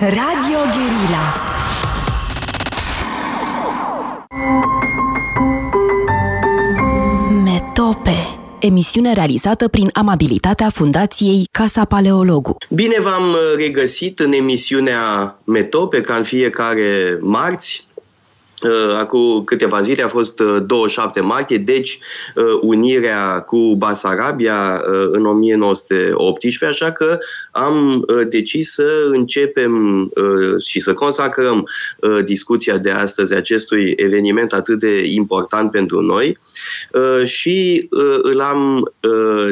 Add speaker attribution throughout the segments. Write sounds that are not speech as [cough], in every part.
Speaker 1: Radio Guerilla. Metope. Emisiune realizată prin amabilitatea Fundației Casa Paleologu.
Speaker 2: Bine v-am regăsit în emisiunea Metope, ca în fiecare marți, Uh, acum câteva zile a fost 27 uh, martie, deci uh, unirea cu Basarabia în 1918, așa că am decis să începem și să consacrăm discuția de astăzi acestui eveniment atât de important pentru noi. Și îl am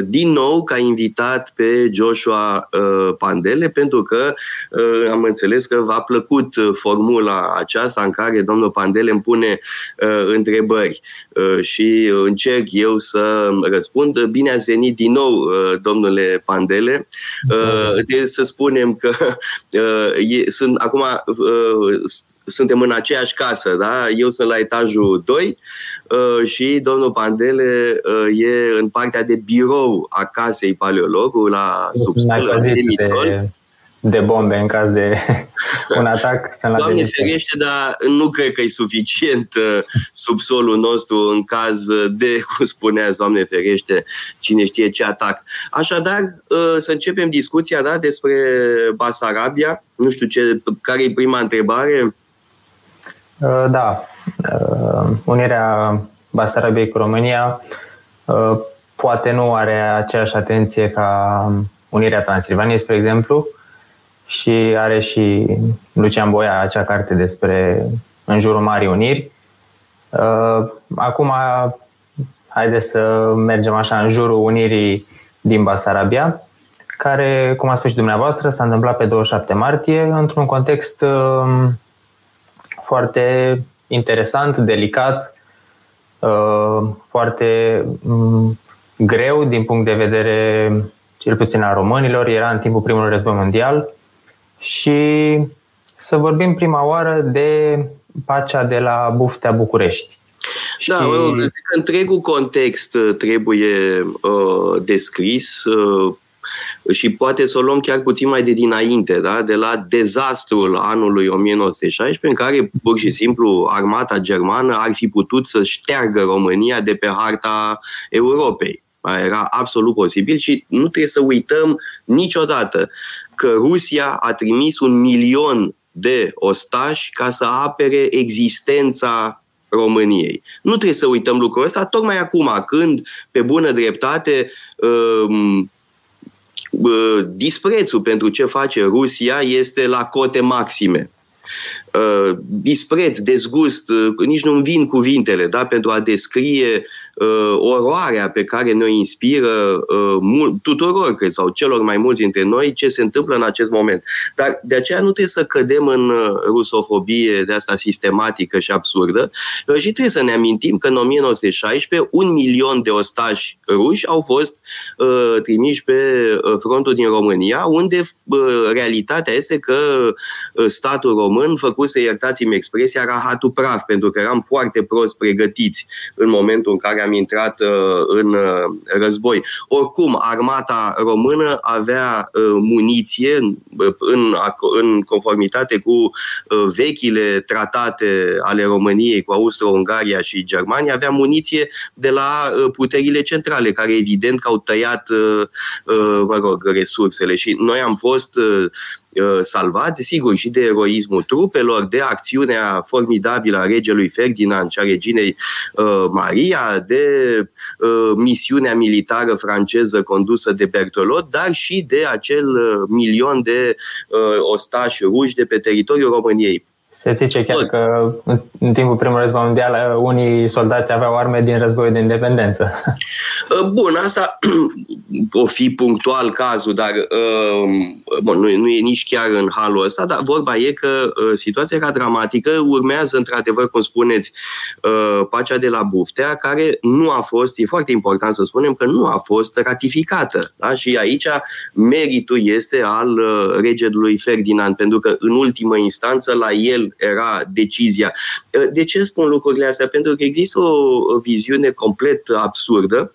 Speaker 2: din nou ca invitat pe Joshua Pandele pentru că am înțeles că v-a plăcut formula aceasta în care domnul Pandele Pandele îmi pune uh, întrebări uh, și încerc eu să răspund. Bine ați venit din nou, uh, domnule Pandele. Uh, de să spunem că [laughs] uh, e, sunt acum uh, suntem în aceeași casă, da? Eu sunt la etajul 2 uh, și domnul Pandele uh, e în partea de birou a casei paleologului la subsol, la
Speaker 3: de de bombe în caz de [laughs] un atac.
Speaker 2: Sunt la Doamne ferește, dar nu cred că e suficient uh, subsolul nostru în caz de, [laughs] cum spuneați, Doamne ferește, cine știe ce atac. Așadar, uh, să începem discuția da, despre Basarabia. Nu știu ce, care e prima întrebare?
Speaker 3: Uh, da. Unirea Basarabiei cu România poate nu are aceeași atenție ca Unirea Transilvaniei, spre exemplu, și are și Lucian Boia acea carte despre în jurul Marii Uniri. Uh, acum, haideți să mergem așa în jurul Unirii din Basarabia, care, cum a spus și dumneavoastră, s-a întâmplat pe 27 martie într-un context um, foarte interesant, delicat, uh, foarte um, greu din punct de vedere, cel puțin a românilor. Era în timpul primului război mondial și să vorbim prima oară de pacea de la Buftea București.
Speaker 2: Da, Știi... întregul context uh, trebuie uh, descris uh, și poate să o luăm chiar puțin mai de dinainte, da? de la dezastrul anului 1916, în care pur și simplu armata germană ar fi putut să șteargă România de pe harta Europei. Era absolut posibil și nu trebuie să uităm niciodată că Rusia a trimis un milion de ostași ca să apere existența României. Nu trebuie să uităm lucrul ăsta, tocmai acum, când, pe bună dreptate, um, uh, disprețul pentru ce face Rusia este la cote maxime. Uh, dispreț, dezgust, uh, nici nu-mi vin cuvintele da, pentru a descrie uh, oroarea pe care ne inspiră uh, mul- tuturor, cred, sau celor mai mulți dintre noi, ce se întâmplă în acest moment. Dar de aceea nu trebuie să cădem în uh, rusofobie de asta sistematică și absurdă uh, și trebuie să ne amintim că în 1916 un milion de ostași ruși au fost uh, trimiși pe uh, frontul din România, unde uh, realitatea este că uh, statul român făcuse, iertați-mi expresia, rahatul praf, pentru că eram foarte prost pregătiți în momentul în care am intrat uh, în uh, război. Oricum, armata română avea uh, muniție în, în conformitate cu vechile tratate ale României cu Austro-Ungaria și Germania, avea muniție de la puterile centrale, care evident că au tăiat mă rog, resursele. Și noi am fost Uh, salvați, sigur, și de eroismul trupelor, de acțiunea formidabilă a regelui Ferdinand și a reginei uh, Maria, de uh, misiunea militară franceză condusă de Bertolot, dar și de acel milion de ostași ruși de pe teritoriul României.
Speaker 3: Se zice chiar că în timpul primului război mondial unii soldați aveau arme din războiul de independență. [laughs]
Speaker 2: Bun, asta [clears throat] o fi punctual cazul, dar bun, nu, nu e nici chiar în halul ăsta, dar vorba e că situația era dramatică, urmează într-adevăr, cum spuneți, pacea de la Buftea, care nu a fost, e foarte important să spunem că nu a fost ratificată. Da? Și aici meritul este al regelui Ferdinand, pentru că în ultimă instanță la el era decizia. De ce spun lucrurile astea? Pentru că există o viziune complet absurdă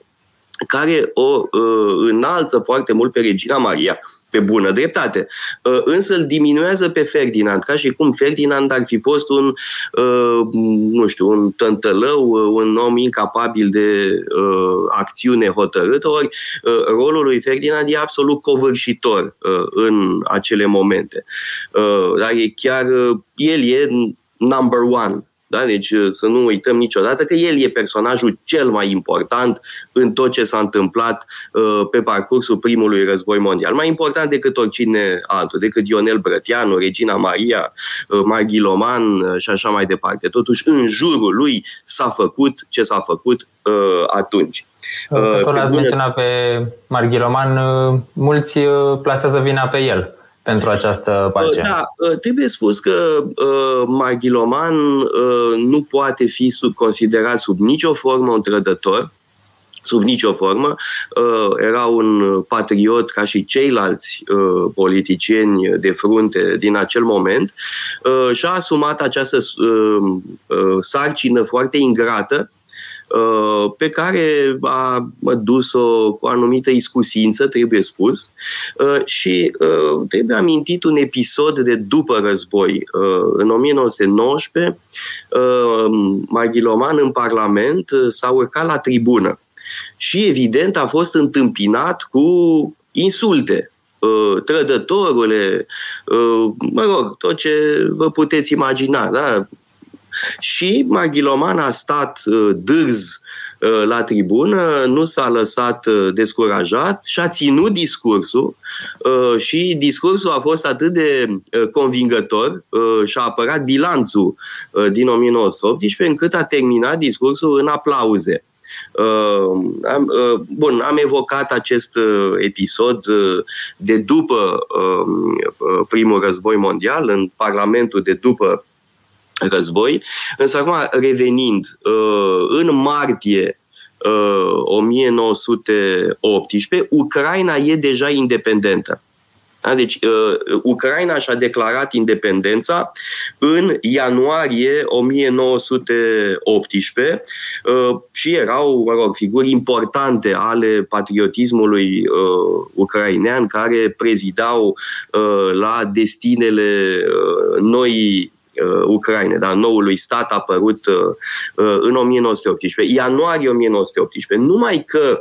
Speaker 2: care o uh, înalță foarte mult pe Regina Maria, pe bună dreptate. Uh, însă îl diminuează pe Ferdinand, ca și cum Ferdinand ar fi fost un, uh, nu știu, un tântălău, uh, un om incapabil de uh, acțiune hotărâtă, ori uh, rolul lui Ferdinand e absolut covârșitor uh, în acele momente. Uh, dar e chiar, uh, el e number one da? Deci uh, să nu uităm niciodată că el e personajul cel mai important în tot ce s-a întâmplat uh, pe parcursul primului război mondial. Mai important decât oricine altul, decât Ionel Brătianu, Regina Maria, uh, Marghiloman uh, și așa mai departe. Totuși, în jurul lui s-a făcut ce s-a făcut uh, atunci.
Speaker 3: Uh, Tot ați menționat pe Marghiloman, uh, mulți uh, plasează vina pe el pentru această pace.
Speaker 2: Da, ă, trebuie spus că uh, Maghiloman uh, nu poate fi sub, considerat sub nicio formă un trădător, sub nicio formă. Uh, era un patriot ca și ceilalți uh, politicieni de frunte din acel moment uh, și a asumat această sarcină foarte ingrată Uh, pe care a dus-o cu o anumită iscusință, trebuie spus, uh, și uh, trebuie amintit un episod de după război. În 1919, Maghiloman în Parlament s-a urcat la tribună și evident a fost întâmpinat cu insulte, trădătorule, mă rog, tot ce vă puteți imagina, da? Și Maghiloman a stat uh, dârz uh, la tribună, nu s-a lăsat uh, descurajat și a ținut discursul și discursul a fost atât de convingător și a apărat bilanțul din 1918 încât a terminat discursul în aplauze. Bun, am evocat acest episod de după primul război mondial, în Parlamentul de după război. Însă acum, revenind, uh, în martie 1918, uh, Ucraina e deja independentă. Da? Deci, uh, Ucraina și-a declarat independența în ianuarie 1918 uh, și erau, mă rog, figuri importante ale patriotismului uh, ucrainean care prezidau uh, la destinele uh, noii uh, Ucraine, da, noului stat a apărut uh, uh în 1918, ianuarie 1918, numai că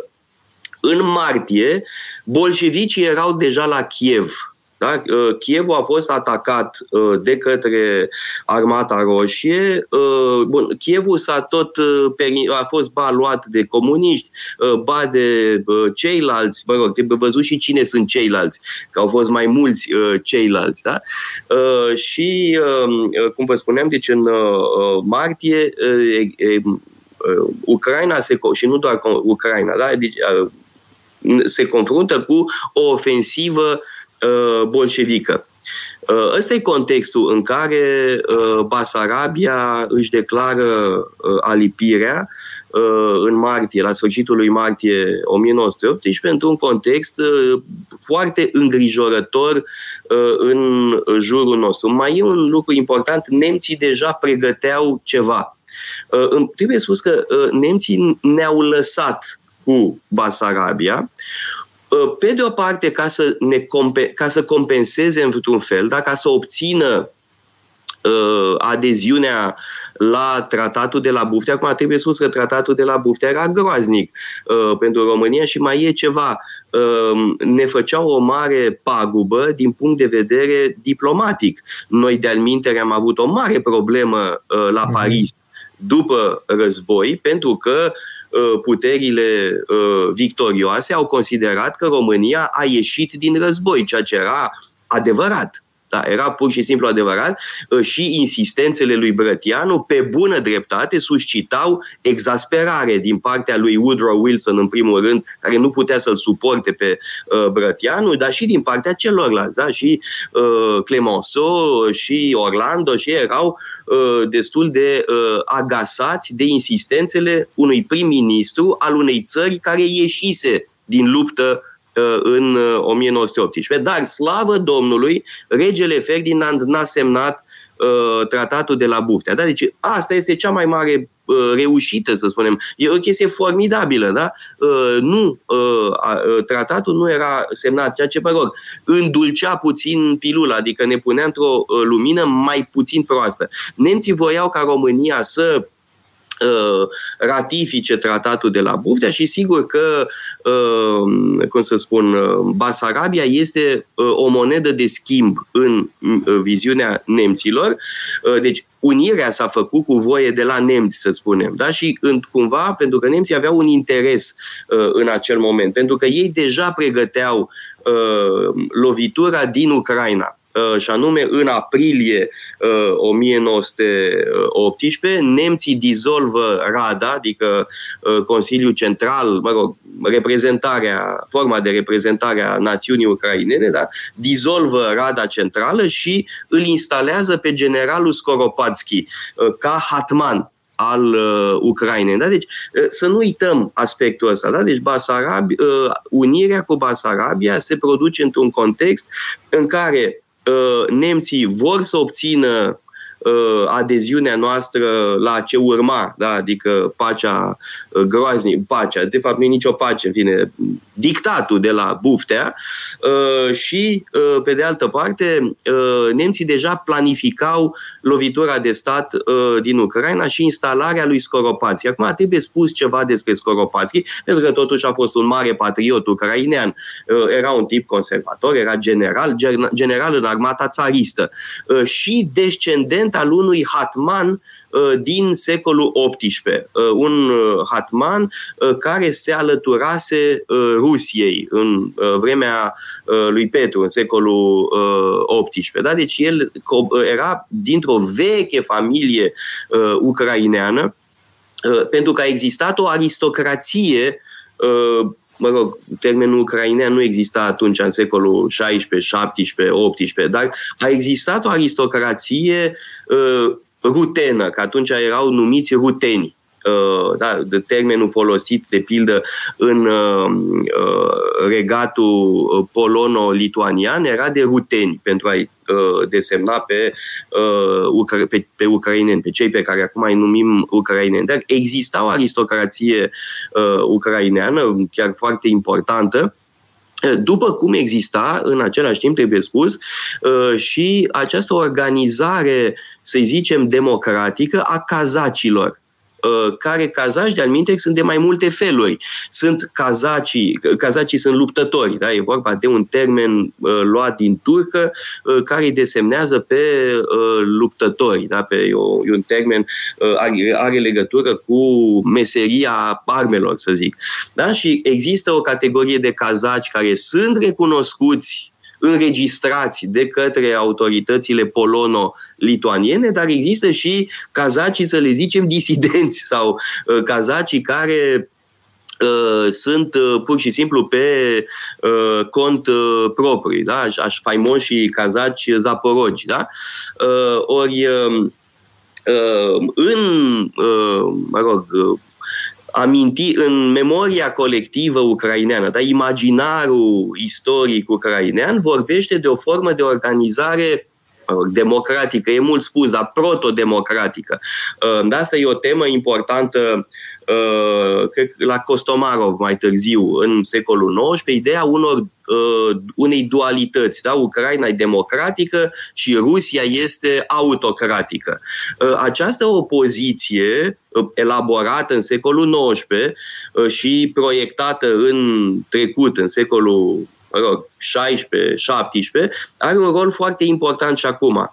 Speaker 2: în martie bolșevicii erau deja la Kiev da? Uh, Chievul a fost atacat uh, de către Armata Roșie. Uh, bun, Chievul s-a tot a fost ba luat de comuniști, ba de ceilalți, mă rog, trebuie văzut și cine sunt ceilalți, că au fost mai mulți ceilalți. Da? Și, um, cum vă spuneam, deci în martie Ucraina se, și nu doar Ucraina, da? deci, se confruntă cu o ofensivă uh, Uh, bolșevică. Uh, ăsta e contextul în care uh, Basarabia își declară alipirea în martie, la sfârșitul lui martie 1918, într-un context foarte îngrijorător în jurul nostru. Mai e un lucru important, nemții deja pregăteau ceva. Trebuie spus că nemții ne-au lăsat cu Basarabia, Uh, pe de o parte, ca să, ne compe- ca să compenseze într-un fel, da, ca să obțină uh, adeziunea la tratatul de la Buftea. Acum trebuie spus că tratatul de la Buftea era groaznic uh, pentru România și mai e ceva. Uh, ne făceau o mare pagubă din punct de vedere diplomatic. Noi, de-al am avut o mare problemă uh, la mhm. Paris după război, pentru că uh, Uh, puterile uh, victorioase au considerat că România a ieșit din război, ceea ce era adevărat. Da, era pur și simplu adevărat ă, și insistențele lui Brătianu, pe bună dreptate, suscitau exasperare din partea lui Woodrow Wilson, în primul rând, care nu putea să-l suporte pe uh, Brătianu, dar și din partea celorlalți, da? și uh, Clemenceau, și Orlando, și erau uh, destul de uh, agasați de insistențele unui prim-ministru al unei țări care ieșise din luptă Uh, în 1918. Uh, Dar, slavă Domnului, regele Ferdinand n-a semnat uh, tratatul de la Buftea. Da? Deci asta este cea mai mare reușită, să spunem. E o chestie formidabilă, da? Nu, tratatul nu era semnat, ceea ce, mă rog, îndulcea puțin pilula, adică ne punea într-o lumină mai puțin proastă. Nemții voiau ca România să Uh, ratifice tratatul de la Buftea și sigur că, uh, cum să spun, uh, Basarabia este o monedă de schimb în viziunea nemților. Deci unirea s-a făcut cu voie de la nemți, să spunem, da? și în, cumva pentru că nemții aveau un interes în acel moment, pentru că ei deja pregăteau lovitura din Ucraina. Uh, și anume în aprilie 1918, uh, nemții dizolvă Rada, adică uh, Consiliul Central, mă rog, reprezentarea, forma de reprezentare a națiunii ucrainene, da? dizolvă Rada Centrală și îl instalează pe generalul Skoropatski ca hatman al uh, Ucrainei. Da? Deci uh, să nu uităm aspectul ăsta. Da? Deci Basarab, uh, unirea cu Basarabia se produce într-un context în care Uh, nemții vor să obțină uh, adeziunea noastră la ce urma, da? adică pacea uh, groaznică, pacea, de fapt nu e nicio pace, în fine, dictatul de la Buftea uh, și, uh, pe de altă parte, uh, nemții deja planificau lovitura de stat din Ucraina și instalarea lui Skoropațchi. Acum trebuie spus ceva despre Skoropațchi, pentru că totuși a fost un mare patriot ucrainean, era un tip conservator, era general, general în armata țaristă și descendent al unui hatman Uh, din secolul XVIII. Uh, un uh, hatman care se alăturase Rusiei în vremea lui Petru, în secolul XVIII. Da? Deci el era dintr-o veche familie ucraineană, pentru că a existat o aristocrație mă rog, termenul ucrainean nu exista atunci în secolul XVI, XVII, XVIII, dar a existat o aristocrație rutenă, că atunci erau numiți ruteni. Uh, da, de termenul folosit, de pildă, în uh, uh, regatul polono-lituanian era de ruteni, pentru a desemna pe, pe, pe ucraineni, pe cei pe care acum îi numim ucraineni. Dar exista o aristocrație ucraineană, chiar foarte importantă, după cum exista, în același timp trebuie spus, uh, și această organizare, să zicem, democratică a cazacilor Uh, care cazaci de alminte sunt de mai multe feluri. Sunt cazacii, cazacii sunt luptători, da? e vorba de un termen uh, luat din turcă uh, care îi desemnează pe uh, luptători, da? pe, e, o, e un termen uh, are, are legătură cu meseria armelor, să zic. Da? Și există o categorie de cazaci care sunt recunoscuți înregistrați de către autoritățile polono-lituaniene, dar există și cazacii, să le zicem, disidenți sau uh, cazacii care Uh, sunt uh, pur și simplu pe uh, cont uh, propriu, da? aș faimoși cazaci zaporogi. Da? Uh, ori um, uh, în, mă rog, aminti în memoria colectivă ucraineană, dar imaginarul istoric ucrainean vorbește de o formă de organizare democratică, e mult spus, dar proto-democratică. Ă, asta e o temă importantă ă, cred, la Costomarov mai târziu, în secolul XIX, ideea unor, uh, unei dualități. Da? Ucraina e democratică și Rusia este autocratică. Uh, această opoziție uh, elaborată în secolul XIX uh, și proiectată în trecut, în secolul mă rog, 16-17, are un rol foarte important și acum uh,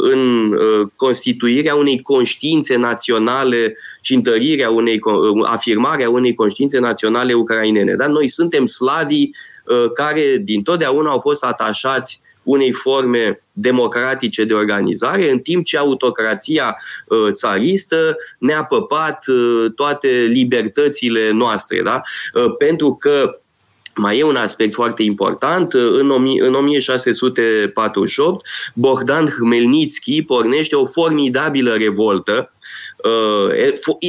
Speaker 2: în uh, constituirea unei conștiințe naționale și întărirea unei, uh, afirmarea unei conștiințe naționale ucrainene. Dar noi suntem slavii care din totdeauna au fost atașați unei forme democratice de organizare, în timp ce autocrația țaristă ne-a păpat toate libertățile noastre. Da? Pentru că mai e un aspect foarte important. În, în 1648, Bogdan Hmelnitski pornește o formidabilă revoltă uh,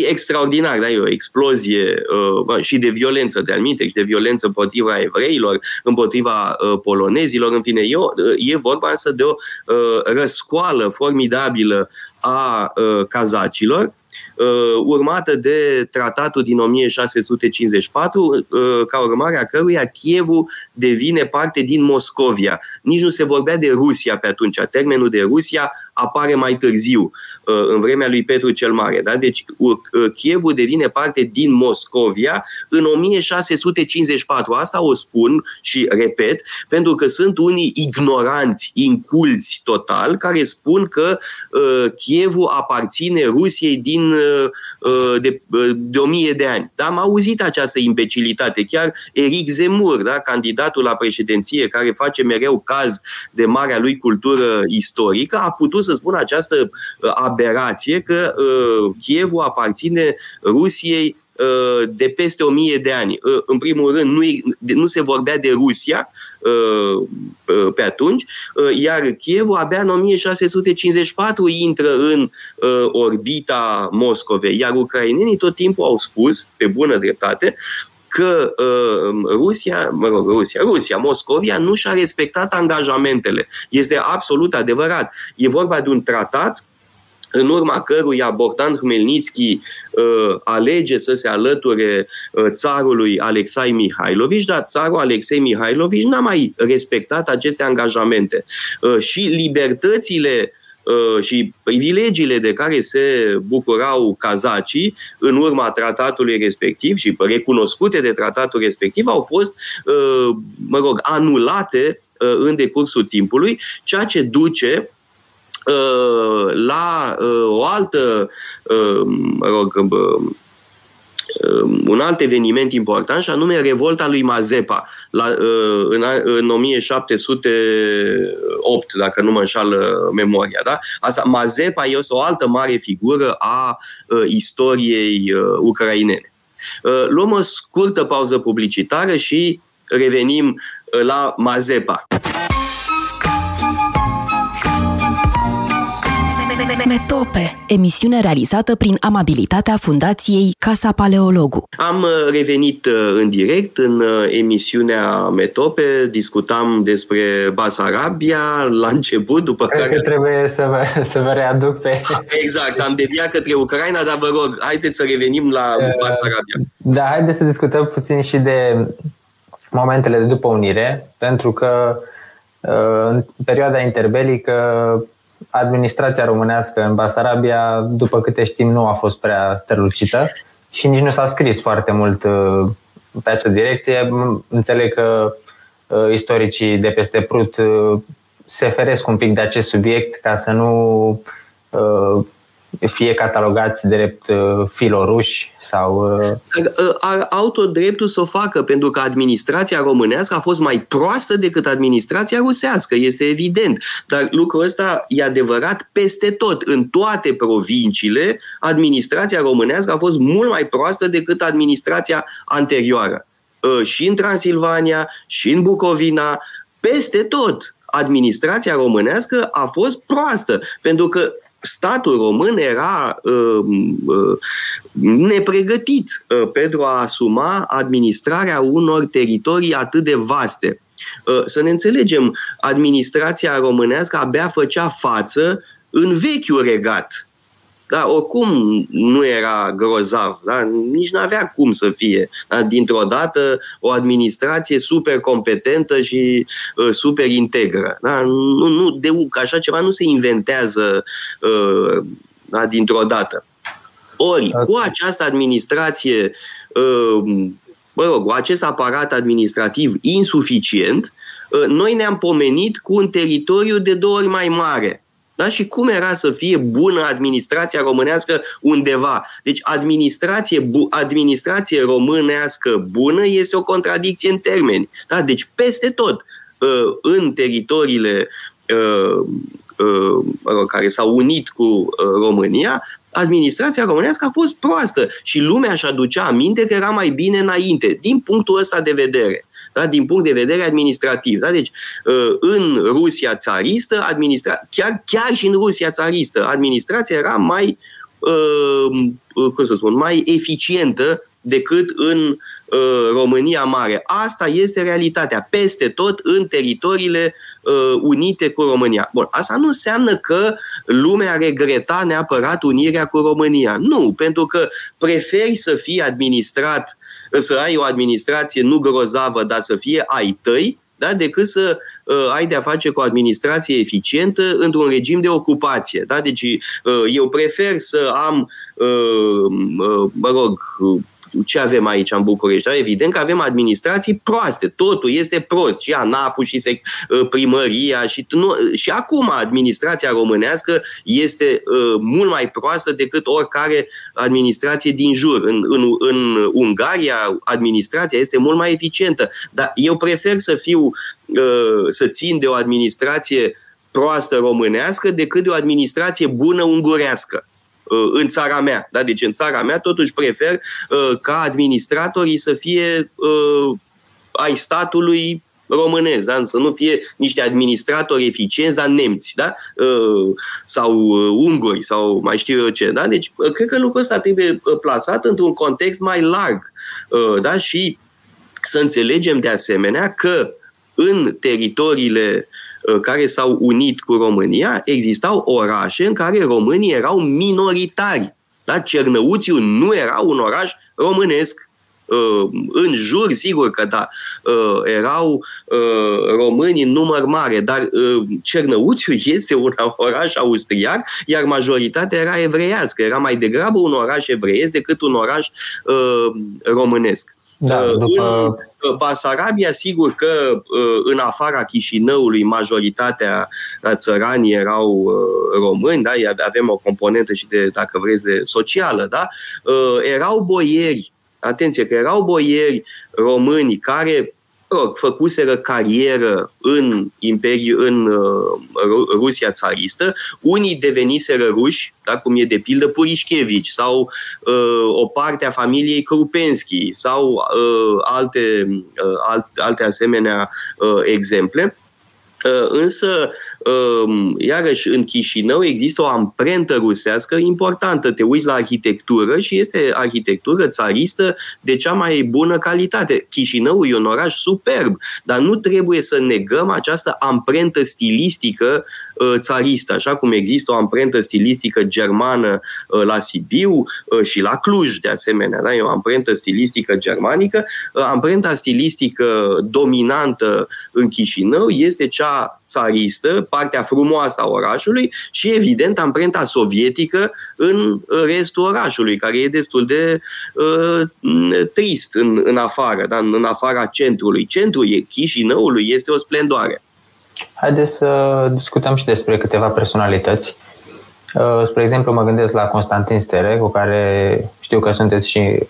Speaker 2: extraordinar, da? e o explozie uh, și de violență de alminte și de violență împotriva evreilor, împotriva uh, polonezilor, în fine, e, o, e vorba însă de o uh, răscoală formidabilă a uh, cazacilor urmată de tratatul din 1654, ca urmare a căruia Chievul devine parte din Moscovia. Nici nu se vorbea de Rusia pe atunci. Termenul de Rusia apare mai târziu, în vremea lui Petru cel Mare. Da? Deci Chievul devine parte din Moscovia în 1654. Asta o spun și repet, pentru că sunt unii ignoranți, inculți total, care spun că uh, Chievul aparține Rusiei din, uh, uh de, uh, de o mie de ani. Da? Am auzit această imbecilitate. Chiar Eric Zemur, da? candidatul la președinție, care face mereu caz de marea lui cultură istorică, a putut să spună această uh, aberație că uh, Chievul aparține Rusiei Uh, de peste o mie de ani. Uh, în primul rând, nu, nu se vorbea de Rusia uh, pe atunci, iar Chievul abia în 1654 intră în orbita Moscovei, iar ucrainenii tot timpul au spus, pe bună dreptate, că uh, Rusia, mă rog, Rusia, Rusia, Moscovia nu și-a respectat angajamentele. Este absolut adevărat. E vorba de un tratat în urma căruia Bogdan Hmelnitski uh, alege să se alăture uh, țarului Alexei Mihailovici, dar țarul Alexei Mihailovici n-a mai respectat aceste angajamente. Uh, și libertățile uh, și privilegiile de care se bucurau cazacii în urma tratatului respectiv și recunoscute de tratatul respectiv au fost, uh, mă rog, anulate uh, în decursul timpului, ceea ce duce Uh, la uh, o altă, uh, mă rog, un alt eveniment important și anume revolta lui Mazepa la, în, în 1708, dacă nu mă înșală memoria. Da? Asta, Mazepa este o altă mare figură a istoriei ucrainene. Luăm o scurtă pauză publicitară și revenim la Mazepa.
Speaker 1: Metope, emisiune realizată prin amabilitatea Fundației Casa Paleologu.
Speaker 2: Am uh, revenit uh, în direct în uh, emisiunea Metope, discutam despre Basarabia la început, după
Speaker 3: Cred
Speaker 2: care...
Speaker 3: că trebuie să vă, [laughs] să vă readuc pe...
Speaker 2: Exact, am deviat către Ucraina, dar vă rog, haideți să revenim la Basarabia.
Speaker 3: Da, haideți să discutăm puțin și de momentele de după unire, pentru că în perioada interbelică administrația românească în Basarabia, după câte știm, nu a fost prea strălucită și nici nu s-a scris foarte mult uh, pe această direcție. Înțeleg că uh, istoricii de peste Prut uh, se feresc un pic de acest subiect ca să nu fie catalogați drept uh, filoruși sau...
Speaker 2: Uh, au tot dreptul să o facă, pentru că administrația românească a fost mai proastă decât administrația rusească, este evident. Dar lucrul ăsta e adevărat peste tot. În toate provinciile, administrația românească a fost mult mai proastă decât administrația anterioară. Uh, și în Transilvania, și în Bucovina, peste tot administrația românească a fost proastă, pentru că statul român era uh, uh, nepregătit uh, pentru a asuma administrarea unor teritorii atât de vaste. Uh, să ne înțelegem, administrația românească abia făcea față în vechiul regat da, oricum nu era grozav, da? nici nu avea cum să fie. Da? Dintr-o dată o administrație super competentă și uh, super integră. Da? Nu, nu, de, așa ceva nu se inventează uh, da? dintr-o dată. Ori, cu această administrație, uh, mă rog, cu acest aparat administrativ insuficient, uh, noi ne-am pomenit cu un teritoriu de două ori mai mare. Da? Și cum era să fie bună administrația românească undeva? Deci administrație, bu- administrație românească bună este o contradicție în termeni. Da? Deci peste tot uh, în teritoriile uh, uh, care s-au unit cu România, administrația românească a fost proastă și lumea își aducea aminte că era mai bine înainte, din punctul ăsta de vedere da? din punct de vedere administrativ. Da? Deci, uh, în Rusia țaristă, administra- chiar, chiar și în Rusia țaristă, administrația era mai, uh, uh, cum să spun, mai eficientă decât în Uh, România Mare. Asta este realitatea, peste tot în teritoriile uh, unite cu România. Bun, asta nu înseamnă că lumea regreta neapărat unirea cu România. Nu, pentru că preferi să fii administrat, să ai o administrație nu grozavă, dar să fie ai tăi, da? decât să uh, ai de-a face cu o administrație eficientă într-un regim de ocupație. Da? Deci uh, eu prefer să am, uh, uh, mă rog, ce avem aici în București? Da? Evident că avem administrații proaste, totul este prost, și ANAF-ul și uh, primăria și, nu, și acum administrația românească este uh, mult mai proastă decât oricare administrație din jur. În, în, în Ungaria administrația este mult mai eficientă, dar eu prefer să fiu uh, să țin de o administrație proastă românească decât de o administrație bună ungurească. Uh, în țara mea. Da? Deci în țara mea totuși prefer uh, ca administratorii să fie uh, ai statului românesc, da? să nu fie niște administratori eficienți, dar nemți, da? sau unguri, sau mai știu eu ce. Da? Deci, cred că lucrul ăsta trebuie plasat într-un context mai larg. Da? Și să înțelegem de asemenea că în teritoriile Uh, care s-au unit cu România, existau orașe în care românii erau minoritari. Da? Cernăuțiu nu era un oraș românesc. Uh, în jur, sigur că da, uh, erau români în număr mare, dar Cernăuțiu [laughs] este un oraș austriac, iar majoritatea era evreiască. Era mai degrabă un oraș evreiesc decât un oraș românesc.
Speaker 3: Da, uh, după...
Speaker 2: În Basarabia, sigur că uh, în afara Chișinăului majoritatea țăranii erau uh, români, da? avem o componentă și de, dacă vreți, de socială, da? erau boieri, atenție că erau boieri români care rog, făcuseră carieră în Imperiu, în uh, Rusia țaristă, unii deveniseră ruși, da, cum e de pildă Purișchevici sau uh, o parte a familiei Krupenski sau uh, alte, uh, alt, alte asemenea uh, exemple. Uh, însă Ehm, iarăși în Chișinău există o amprentă rusească importantă. Te uiți la arhitectură și este arhitectură țaristă de cea mai bună calitate. Chișinău e un oraș superb, dar nu trebuie să negăm această amprentă stilistică ă, țaristă, așa cum există o amprentă stilistică germană ă, la Sibiu ă, și la Cluj, de asemenea. Da? E o amprentă stilistică germanică. Amprenta stilistică dominantă în Chișinău este cea țaristă, partea frumoasă a orașului și, evident, amprenta sovietică în restul orașului, care e destul de uh, trist în, în afară, da? în afara centrului. Centrul e Chișinăului este o splendoare.
Speaker 3: Haideți să discutăm și despre câteva personalități. Uh, spre exemplu, mă gândesc la Constantin Stere, cu care știu că sunteți și uh,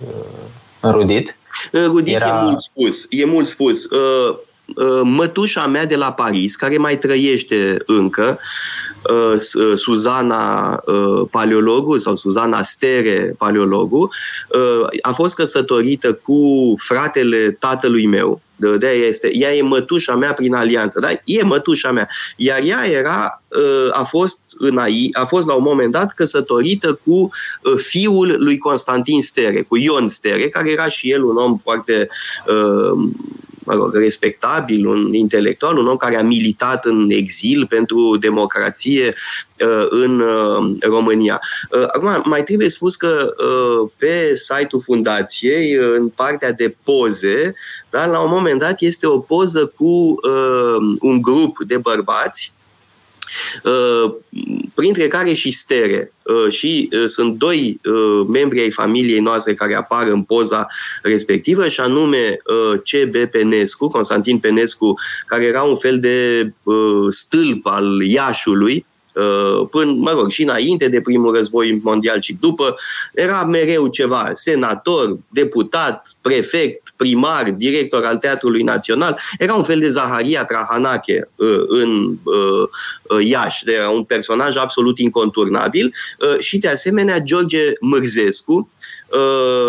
Speaker 3: înrudit.
Speaker 2: Rudit Era... e mult spus. E mult spus. Uh, Uh, mătușa mea de la Paris, care mai trăiește încă, uh, uh, Suzana Paleologu sau Suzana Stere Paleologu, a fost căsătorită cu fratele tatălui meu, de, de este, ea e mătușa mea prin alianță, da? E mătușa mea. Iar ea era, a fost, în AI, a fost la un moment dat căsătorită cu fiul lui Constantin Stere, cu Ion Stere, care era și el un om foarte mă rog, respectabil, un intelectual, un om care a militat în exil pentru democrație uh, în uh, România. Uh, acum, mai trebuie spus că pe site-ul fundației, în partea de poze, da, la un moment dat este o poză cu un grup de bărbați Uh, printre care și Stere. Uh, și uh, sunt doi membri ai familiei noastre care apar în poza respectivă, și anume C.B. Penescu, Constantin Penescu, care era un fel de stâlp al Iașului, Uh, până, mă rog, și înainte de primul război mondial și după, era mereu ceva, senator, deputat, prefect, primar, director al Teatrului Național, era un fel de Zaharia Trahanache uh, în uh, Iași, era un personaj absolut inconturnabil. Și de asemenea George Mârzescu, uh,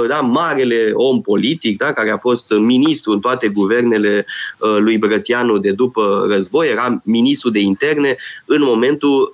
Speaker 2: da, marele om politic, da, care a fost ministru în toate guvernele uh, lui Brătianu de după război, era ministru de interne în momentul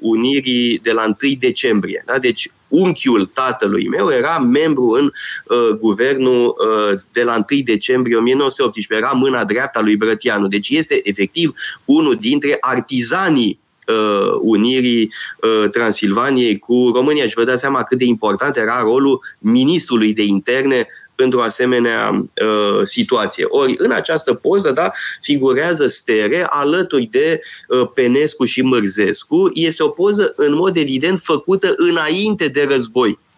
Speaker 2: unirii de la 1 decembrie. Da? Deci unchiul tatălui meu era membru în uh, guvernul uh, de la 1 decembrie 1918, era mâna dreapta lui Brătianu. Deci este efectiv unul dintre artizanii uh, unirii uh, Transilvaniei cu România și vă dați seama cât de important era rolul ministrului de interne într-o asemenea uh, situație. Ori în această poză da, figurează Stere alături de uh, Penescu și Mârzescu. Este o poză în mod evident făcută înainte de război uh,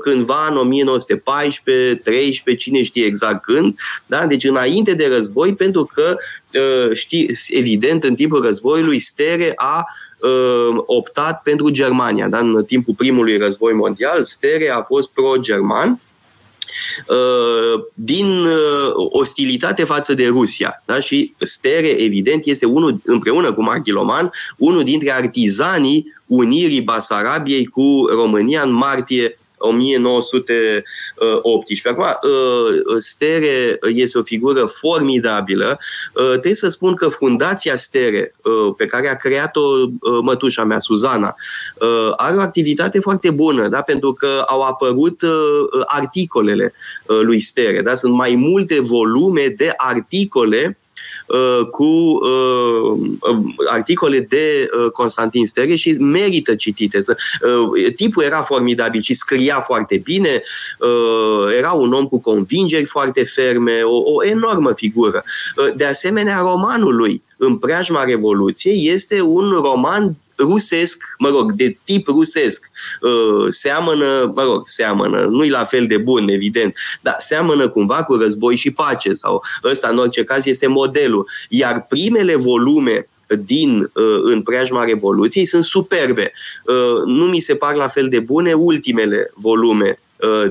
Speaker 2: cândva în 1914, 13, cine știe exact când, da? deci înainte de război, pentru că, uh, știi, evident, în timpul războiului, Stere a uh, optat pentru Germania. Da? În timpul primului război mondial, Stere a fost pro-german Uh, din uh, ostilitate față de Rusia. Da? Și Stere, evident, este unul, împreună cu Marghiloman, unul dintre artizanii unirii Basarabiei cu România în martie 1918. Acum, uh, Stere este o figură formidabilă. Trebuie să spun că Fundația Stere, pe care a creat-o mătușa mea, Suzana, are o activitate foarte bună, da? pentru că au apărut articolele lui Stere. Da? Sunt mai multe volume de articole Uh, cu uh, um, articole de uh, Constantin Stere și merită citite. Tipul era formidabil și scria foarte bine, era un om cu convingeri foarte ferme, o, o enormă figură. De asemenea, romanul lui, În preajma Revoluției, este un roman rusesc, mă rog, de tip rusesc. Uh, seamănă, mă rog, seamănă, nu-i la fel de bun, evident, dar seamănă cumva cu război și pace sau ăsta, în orice caz, este modelul. Iar primele volume din uh, în preajma Revoluției sunt superbe. Uh, nu mi se par la fel de bune ultimele volume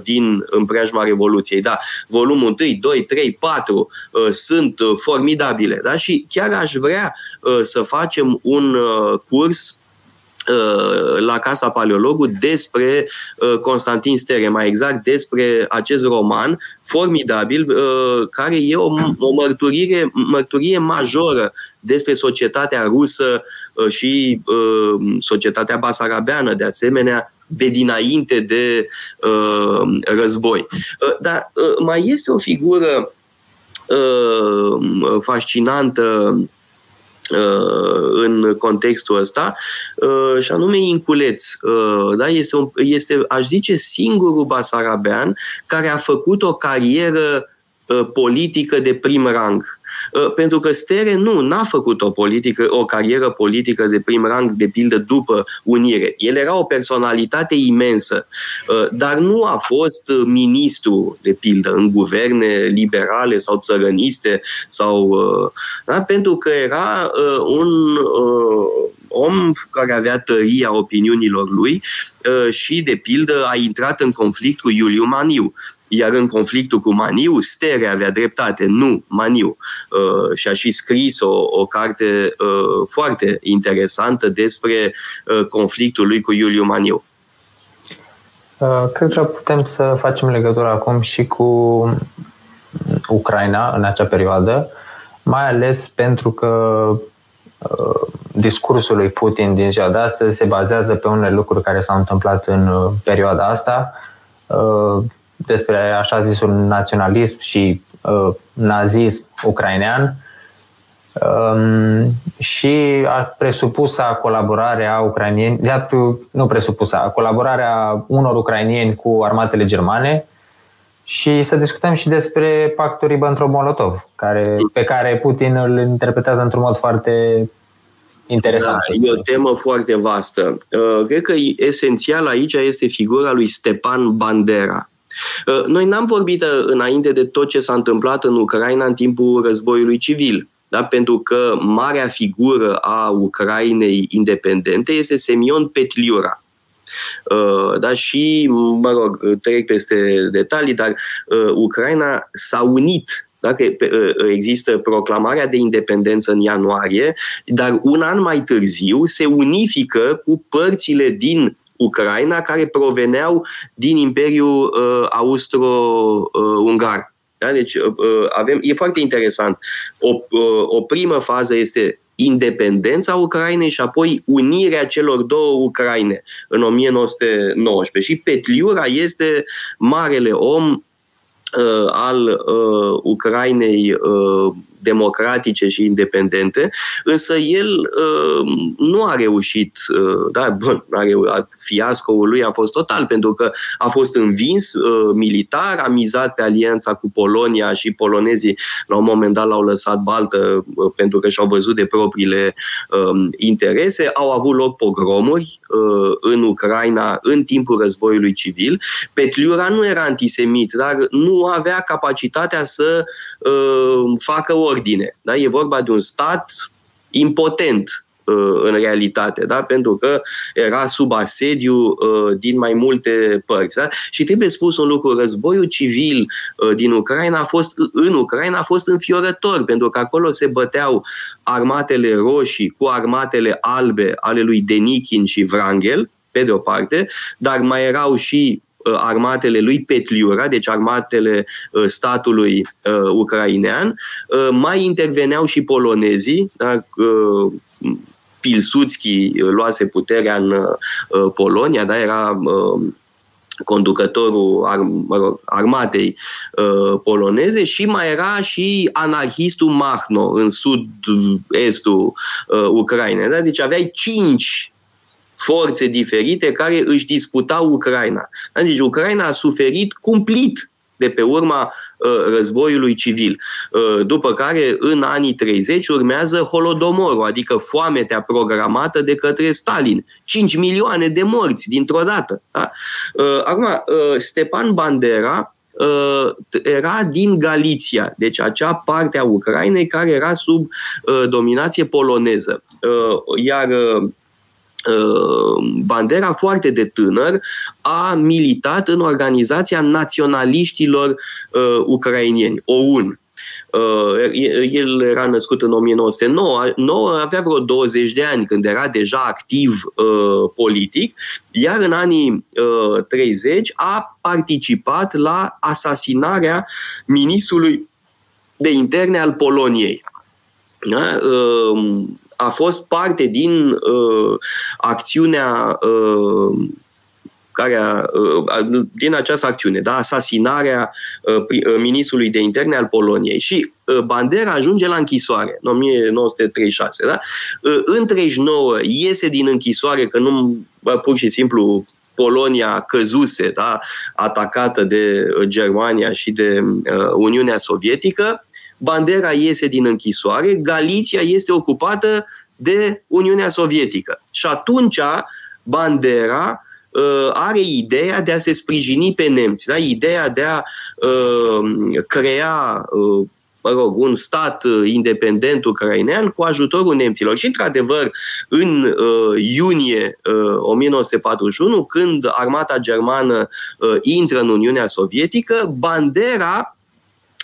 Speaker 2: din în preajma Revoluției. Da, volumul 1, 2, 3, 4 sunt formidabile. Da? Și chiar aș vrea să facem un curs Uh, la Casa Paleologu despre uh, Constantin Stere, mai exact despre acest roman formidabil, uh, care e o, o mărturire, mărturie majoră despre societatea rusă și societatea basarabeană, de asemenea, de dinainte de război. Dar mai este o figură fascinantă Uh, în contextul ăsta, uh, și anume Inculeț. Uh, da? Este, un, este, aș zice, singurul basarabean care a făcut o carieră politică de prim rang Uh, pentru că Stere nu n-a făcut o politică, o carieră politică de prim rang, de pildă, după unire. El era o personalitate imensă, uh, dar nu a fost ministru, de pildă, în guverne liberale sau țărăniste, sau, uh, da? pentru că era un om care avea tăria opiniunilor lui și, de pildă, a intrat în conflict cu Iuliu Maniu. Iar în conflictul cu Maniu, Stere avea dreptate, nu Maniu. Uh, și a și scris o, o carte uh, foarte interesantă despre uh, conflictul lui cu Iuliu Maniu.
Speaker 3: Uh, cred că putem să facem legătura acum și cu Ucraina în acea perioadă, mai ales pentru că uh, discursul lui Putin din ziua de astăzi se bazează pe unele lucruri care s-au întâmplat în uh, perioada asta despre așa zisul naționalism și uh, nazism ucrainean um, și a presupusă colaborarea ucrainieni, nu presupusă, colaborarea unor ucrainieni cu armatele germane și să discutăm și despre pactul Ribbentrop-Molotov, care, pe care Putin îl interpretează într-un mod foarte interesant.
Speaker 2: Da, e o temă foarte vastă. Uh, cred că esențial aici este figura lui Stepan Bandera. Uh, noi n-am vorbit uh, înainte de tot ce s-a întâmplat în Ucraina în timpul războiului civil. Da? Pentru că marea figură a Ucrainei independente este Semion Petliura. Uh, da, și, mă rog, trec peste detalii, dar uh, Ucraina s-a unit dacă există proclamarea de independență în ianuarie, dar un an mai târziu se unifică cu părțile din Ucraina care proveneau din Imperiul uh, Austro-Ungar. Da? Deci uh, avem, e foarte interesant. O, uh, o primă fază este independența Ucrainei și apoi unirea celor două Ucraine în 1919. Și Petliura este marele om uh, al uh, Ucrainei uh, democratice și independente, însă el uh, nu a reușit, uh, da, bun, a reu- fiascoul lui a fost total, pentru că a fost învins uh, militar, a mizat pe alianța cu Polonia și polonezii la un moment dat l-au lăsat baltă uh, pentru că și-au văzut de propriile uh, interese, au avut loc pogromuri uh, în Ucraina în timpul războiului civil. Petliura nu era antisemit, dar nu avea capacitatea să uh, facă ordine. Da? E vorba de un stat impotent uh, în realitate, da? pentru că era sub asediu uh, din mai multe părți. Da? Și trebuie spus un lucru, războiul civil uh, din Ucraina a fost, în Ucraina a fost înfiorător, pentru că acolo se băteau armatele roșii cu armatele albe ale lui Denikin și Wrangel, pe de o parte, dar mai erau și Uh, armatele lui Petliura, deci armatele uh, statului uh, ucrainean, mai interveneau și polonezii, da? Pilsudski luase puterea în Polonia, da? era conducătorul armatei uh, poloneze și mai era și anarhistul Mahno în sud-estul uh, Ucrainei. Da? Deci aveai cinci forțe diferite care își disputau Ucraina. Deci Ucraina a suferit cumplit de pe urma uh, războiului civil. Uh, după care, în anii 30, urmează Holodomorul, adică foametea programată de către Stalin. 5 milioane de morți dintr-o dată. Da? Uh, acum, Stepan Bandera era din Galiția, deci acea parte a Ucrainei care era sub dominație poloneză. Iar Uh, Bandera, foarte de tânăr, a militat în organizația naționaliștilor uh, ucrainieni, OUN. Uh, el era născut în 1909, avea vreo 20 de ani când era deja activ uh, politic, iar în anii uh, 30 a participat la asasinarea ministrului de interne al Poloniei. Da? Uh, a fost parte din uh, acțiunea uh, care a, uh, din această acțiune, da, asasinarea uh, uh, ministrului de interne al Poloniei și uh, Bandera ajunge la închisoare în 1936. Da? Uh, în 39 iese din închisoare că nu pur și simplu Polonia căzuse, da, atacată de uh, Germania și de uh, Uniunea Sovietică Bandera iese din închisoare, Galiția este ocupată de Uniunea Sovietică. Și atunci Bandera uh, are ideea de a se sprijini pe nemți, da? ideea de a uh, crea uh, mă rog, un stat uh, independent ucrainean cu ajutorul nemților. Și, într-adevăr, în uh, iunie uh, 1941, când armata germană uh, intră în Uniunea Sovietică, Bandera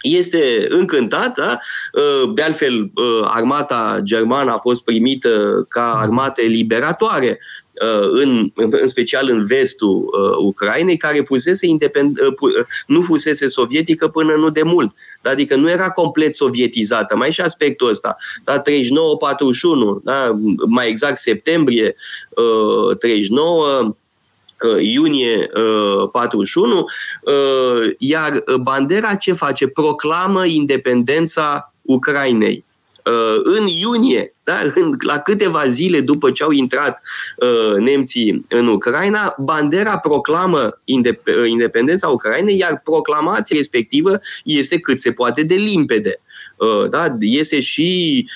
Speaker 2: este încântat. Da? Uh, de altfel, uh, armata germană a fost primită ca armată liberatoare uh, în, în special în vestul uh, Ucrainei, care pusese independ, uh, nu fusese sovietică până nu de mult. Adică nu era complet sovietizată. Mai și aspectul ăsta. Da? 39-41, da? mai exact septembrie uh, 39, Uh, iunie 41, uh, uh, iar Bandera ce face? Proclamă independența Ucrainei. În iunie, da, la câteva zile după ce au intrat nemții în Ucraina, Bandera proclamă independența Ucrainei, iar proclamația respectivă este cât se poate de limpede. Da? Este și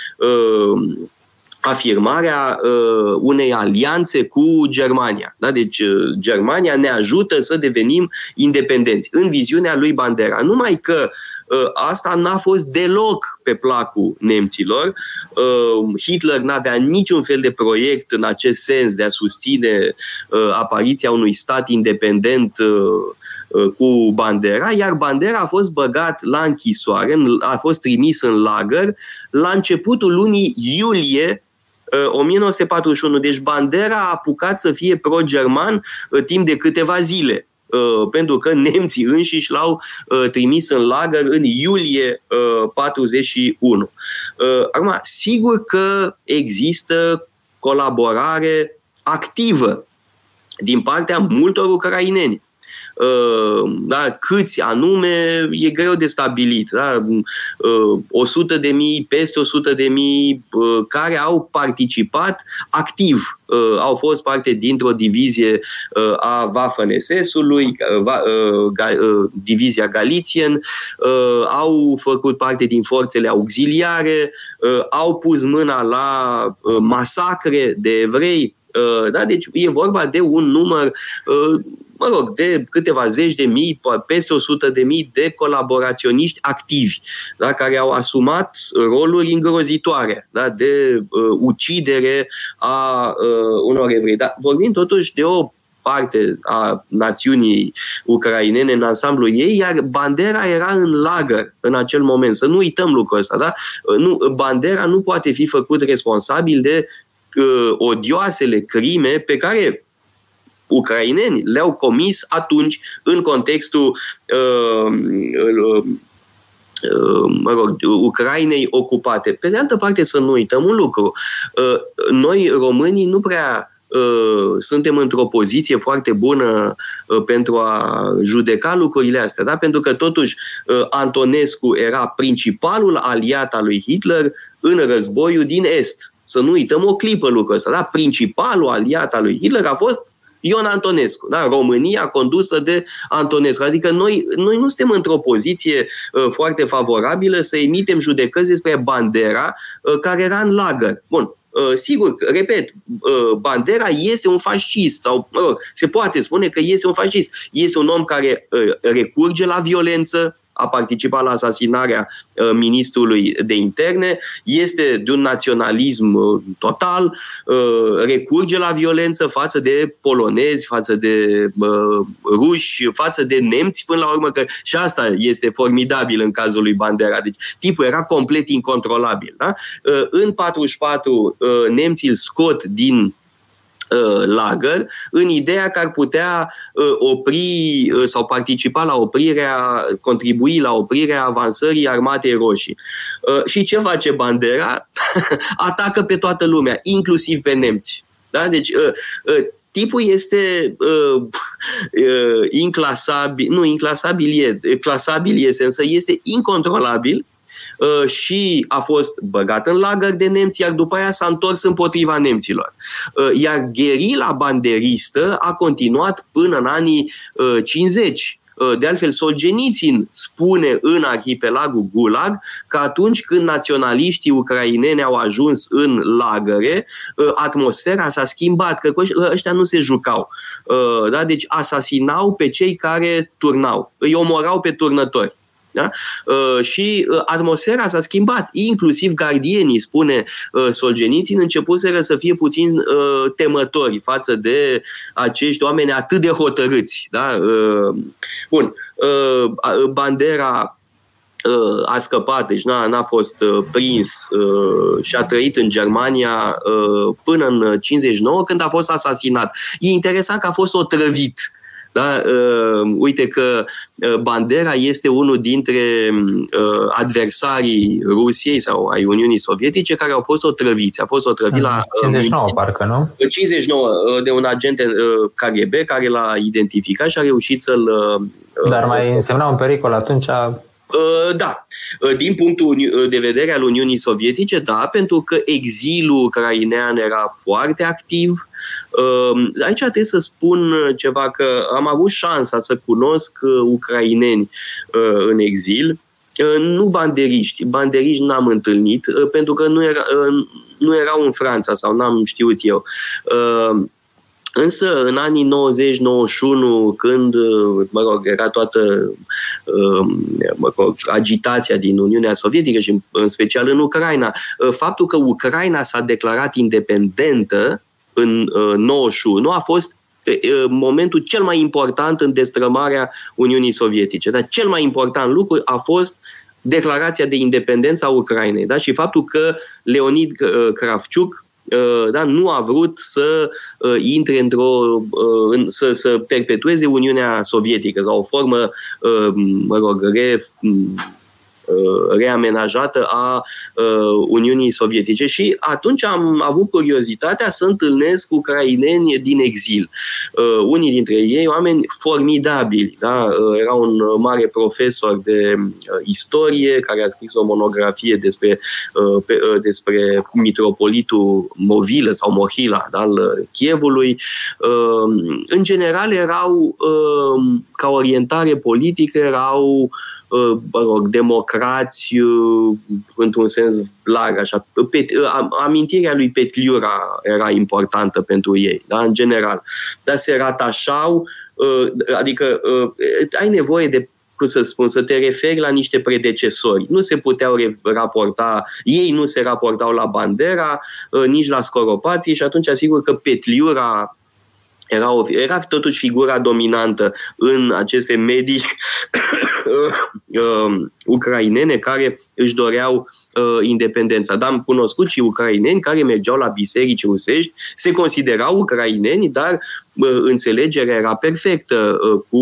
Speaker 2: afirmarea uh, unei alianțe cu Germania. Da? Deci uh, Germania ne ajută să devenim independenți în viziunea lui Bandera. Numai că uh, asta n-a fost deloc pe placul nemților. Uh, Hitler n-avea niciun fel de proiect în acest sens de a susține uh, apariția unui stat independent uh, uh cu Bandera, iar Bandera a fost băgat la închisoare, a fost trimis în lagăr la începutul lunii iulie 1941. Deci Bandera a apucat să fie pro-german timp de câteva zile. Pentru că nemții înșiși l-au trimis în lagăr în iulie 41. Acum, sigur că există colaborare activă din partea multor ucraineni. Uh, da, câți anume, e greu de stabilit. Da? 100 uh, de mii, peste 100 de mii uh, care au participat activ. Au fost parte dintr-o divizie a Waffen-SS-ului, divizia Galițien, au făcut parte din forțele auxiliare, au pus mâna la masacre de evrei, da? Deci e vorba de un număr mă rog, de câteva zeci de mii, peste 100 de mii de colaboraționiști activi, da, care au asumat roluri îngrozitoare da, de uh, ucidere a uh, unor evrei. Dar vorbim totuși de o parte a națiunii ucrainene în ansamblu ei, iar Bandera era în lagăr în acel moment. Să nu uităm lucrul ăsta. Da? Nu, Bandera nu poate fi făcut responsabil de uh, odioasele crime pe care ucraineni le-au comis atunci în contextul uh, uh, mă rog, Ucrainei ocupate. Pe de altă parte, să nu uităm un lucru. Uh, noi, românii, nu prea uh, suntem într-o poziție foarte bună uh, pentru a judeca lucrurile astea, da? pentru că totuși Antonescu era principalul aliat al lui Hitler în războiul din Est. Să nu uităm o clipă lucrul ăsta. Da? Principalul aliat al lui Hitler a fost Ion Antonescu, da? România condusă de Antonescu. Adică noi, noi nu suntem într-o poziție uh, foarte favorabilă să emitem judecăți despre Bandera, uh, care era în lagăr. Bun, Uh, sigur, repet, uh, Bandera este un fascist sau mă rog, se poate spune că este un fascist. Este un om care uh, recurge la violență, a participat la asasinarea uh, ministrului de interne, este de un naționalism uh, total, uh, recurge la violență față de polonezi, față de ruși, față de nemți până la urmă, că și asta este formidabil în cazul lui Bandera. Deci tipul era complet incontrolabil. Da? În 44 nemții îl scot din Uh, lagăr, în ideea că ar putea uh, opri uh, sau participa la oprirea, contribui la oprirea avansării armatei roșii. Și ce face Bandera? [laughs] Atacă pe toată lumea, inclusiv pe nemți. Da? Deci tipul este uh, [laughs] uh, inclasabil, nu inclasabil e, clasabil este, însă este incontrolabil Uh, și a fost băgat în lagăr de nemți, iar după aia s-a întors împotriva nemților. Uh, iar gherila banderistă a continuat până în anii 50. Uh, de altfel, Solzhenitsyn spune în arhipelagul Gulag că atunci când naționaliștii ucraineni au ajuns în lagăre, atmosfera s-a schimbat, că ăștia nu se jucau. Da? Deci asasinau pe cei care turnau, îi omorau pe turnători. Da? Uh, și uh, atmosfera s-a schimbat, inclusiv gardienii, spune uh, Solgenițin, începuseră să fie puțin uh, temători față de acești oameni atât de hotărâți. Da? Uh, bun, uh, Bandera uh, a scăpat, deci n-a, n-a fost uh, prins uh, și a trăit în Germania până în 59 când a fost asasinat. E interesant că a fost otrăvit da? Uh, uite că uh, Bandera este unul dintre uh, adversarii Rusiei sau ai Uniunii Sovietice care au fost otrăviți. A fost otrăvit la...
Speaker 3: 59, uh, parcă, nu?
Speaker 2: 59 uh, de un agent uh, KGB care l-a identificat și a reușit să-l...
Speaker 3: Uh, Dar mai însemna un pericol atunci
Speaker 2: Uh, da, uh, din punctul uh, de vedere al Uniunii Sovietice, da, pentru că exilul ucrainean era foarte activ. Aici trebuie să spun ceva, că am avut șansa să cunosc ucraineni în exil, nu banderiști, banderiști n-am întâlnit, pentru că nu, era, nu erau în Franța sau n-am știut eu. Însă, în anii 90-91, când, mă rog, era toată um, mă rog, agitația din Uniunea Sovietică și în special în Ucraina, uh, faptul că Ucraina s-a declarat independentă în 91 uh, a fost uh, momentul cel mai important în destrămarea Uniunii Sovietice. Dar cel mai important lucru a fost declarația de independență a Ucrainei da? și faptul că Leonid Kravciuk da, nu a vrut să intre într-o, să, să perpetueze Uniunea Sovietică sau o formă, mă rog, re, Uh, reamenajată a uh, Uniunii Sovietice și atunci am avut curiozitatea să întâlnesc ucraineni din exil. Uh, unii dintre ei, oameni formidabili. Da? Era un mare profesor de istorie care a scris o monografie despre, despre mitropolitul Movilă sau Mohila da? al Chievului. În general erau, ca orientare politică, erau Uh, mă rog, democrați uh, într-un sens larg, așa. Pet, uh, amintirea lui Petliura era importantă pentru ei, da, în general. Dar se ratașau, adică ai nevoie de cum să spun, să te referi la niște predecesori. Nu se puteau raporta, ei nu se raportau la Bandera, nici la Scoropații și atunci asigur că Petliura era, o, era totuși figura dominantă în aceste medii uh, [coughs] ucrainene care își doreau uh, independența. Dar am cunoscut și ucraineni care mergeau la biserici rusești, se considerau ucraineni, dar uh, înțelegerea era perfectă uh, cu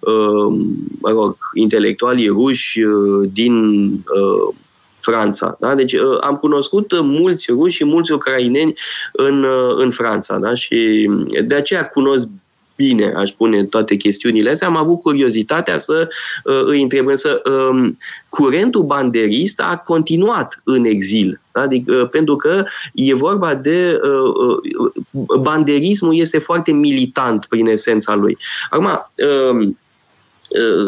Speaker 2: uh, mă rog, intelectualii ruși uh, din uh, Franța. Da? Deci uh, am cunoscut uh, mulți ruși și mulți ucraineni în, uh, în Franța. Da? Și de aceea cunosc bine, aș spune, toate chestiunile astea. Am avut curiozitatea să uh, îi întreb, însă um, curentul banderist a continuat în exil. Da? Adică, uh, pentru că e vorba de. Uh, uh, banderismul este foarte militant prin esența lui. Acum, uh, Eh,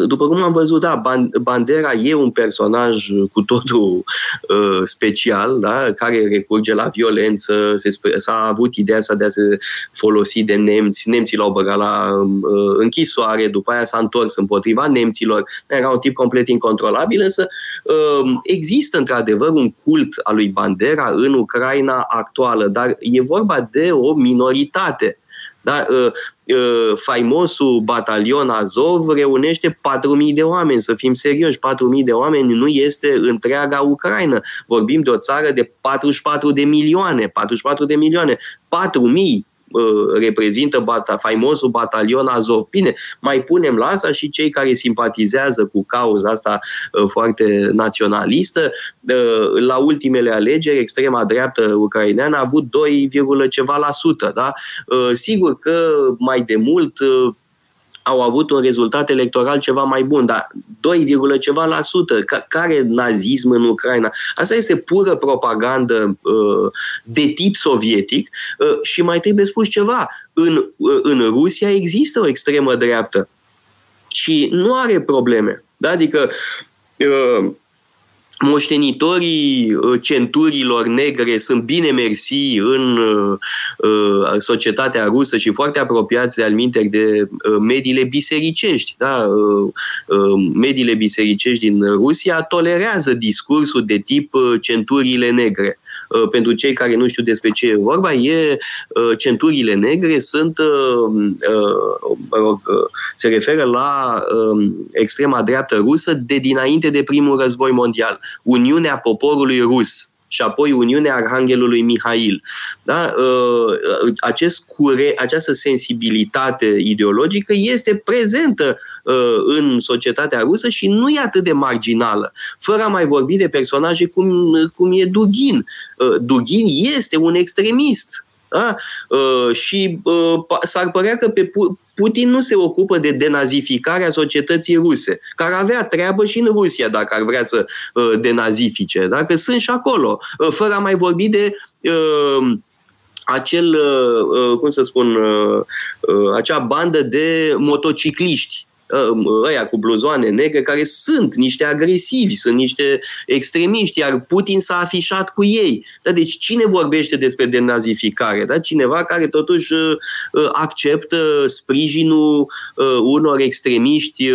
Speaker 2: după cum am văzut, da, Bandera e un personaj cu totul uh, special, da, care recurge la violență, se, s-a avut ideea asta de a se folosi de nemți, nemții l-au băgat la uh, închisoare, după aia s-a întors împotriva nemților, era un tip complet incontrolabil, însă uh, există într-adevăr un cult al lui Bandera în Ucraina actuală, dar e vorba de o minoritate. Da? Uh, uh, faimosul batalion Azov reunește 4.000 de oameni, să fim serioși, 4.000 de oameni nu este întreaga Ucraina. Vorbim de o țară de 44 de milioane, 44 de milioane, 4.000 Uh, reprezintă bata, faimosul batalion Azov. Bine, mai punem la asta și cei care simpatizează cu cauza asta uh, foarte naționalistă. Uh, la ultimele alegeri, extrema dreaptă ucraineană a avut 2, ceva la sută. Da? Sigur că mai de mult au avut un rezultat electoral ceva mai bun, dar 2, ceva la sută. Care nazism în Ucraina? Asta este pură propagandă uh, de tip sovietic uh, și mai trebuie spus ceva. În, uh, în Rusia există o extremă dreaptă și nu are probleme. Da? Adică moștenitorii uh, centurilor negre sunt bine mersi în uh, uh, societatea rusă și foarte apropiați de alminteri de mediile bisericești. Da? Mediile bisericești din Rusia tolerează discursul de tip centurile negre. Uh, pentru cei care nu știu despre ce e vorba, e uh, centurile negre sunt, uh, mă rog, se referă la um, extrema dreaptă rusă de dinainte de primul război mondial. Uniunea poporului rus și apoi Uniunea Arhanghelului Mihail. Da? Uh, acest cure, această sensibilitate ideologică este prezentă uh, în societatea rusă și nu e atât de marginală. Fără a mai vorbi de personaje cum, cum e Dugin. Uh, Dugin este un extremist da? Uh, și uh, s-ar părea că pe Putin nu se ocupă de denazificarea societății ruse, care avea treabă și în Rusia dacă ar vrea să uh, denazifice, dacă sunt și acolo, fără a mai vorbi de acel, cum să spun, acea bandă de motocicliști ăia cu bluzoane negre, care sunt niște agresivi, sunt niște extremiști, iar Putin s-a afișat cu ei. Da, deci cine vorbește despre denazificare? Da? Cineva care totuși uh, uh, acceptă sprijinul uh, unor extremiști,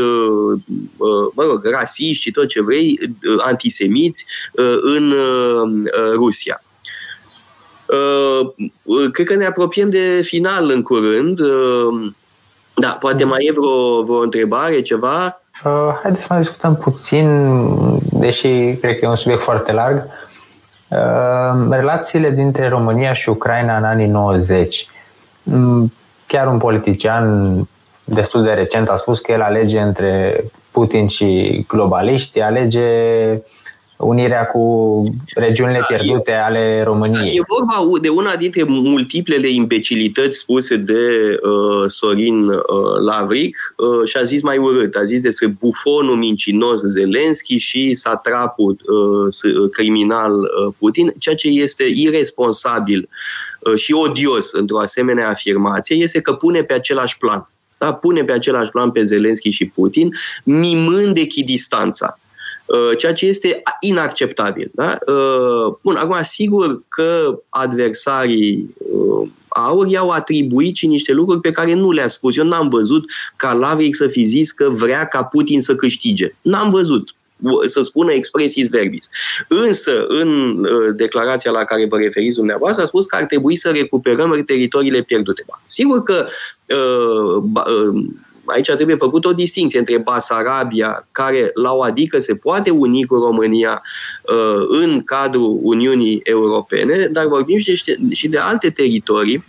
Speaker 2: mă rog, rasiști și tot ce vrei, antisemiți în Rusia. Cred că ne apropiem de final în curând. Da, poate mai e vreo, vreo întrebare, ceva?
Speaker 3: Uh, haideți să mai discutăm puțin, deși cred că e un subiect foarte larg, Relațiile dintre România și Ucraina în anii 90. Mm, chiar un politician destul de recent a spus că el alege între Putin și globaliști, alege unirea cu regiunile da, pierdute e, ale României.
Speaker 2: E vorba de una dintre multiplele imbecilități spuse de uh, Sorin uh, Lavric uh, și a zis mai urât, a zis despre bufonul mincinos Zelenski și satrapul uh, criminal uh, Putin, ceea ce este irresponsabil uh, și odios într-o asemenea afirmație este că pune pe același plan. Da? Pune pe același plan pe Zelenski și Putin, mimând echidistanța. Uh, ceea ce este inacceptabil. Da? Uh, bun, acum, sigur că adversarii uh, aur i-au atribuit și niște lucruri pe care nu le-a spus. Eu n-am văzut ca Lavric să fi zis că vrea ca Putin să câștige. N-am văzut să spună expresis verbis. Însă, în declarația la care vă referiți dumneavoastră, a spus că ar trebui să recuperăm teritoriile pierdute. Sigur că aici trebuie făcut o distinție între Basarabia, care la o adică se poate uni cu România uh, în cadrul Uniunii Europene, dar vorbim și de alte teritorii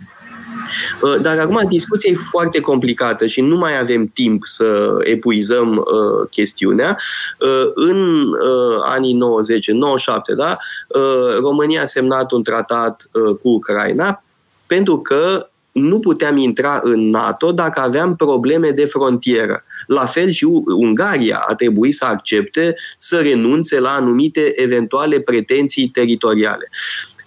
Speaker 2: uh, dar acum discuția e foarte complicată și nu mai avem timp să epuizăm uh, chestiunea. Uh, în uh, anii 90-97, da, uh, România a semnat un tratat uh, cu Ucraina pentru că nu puteam intra în NATO dacă aveam probleme de frontieră. La fel și Ungaria a trebuit să accepte să renunțe la anumite eventuale pretenții teritoriale.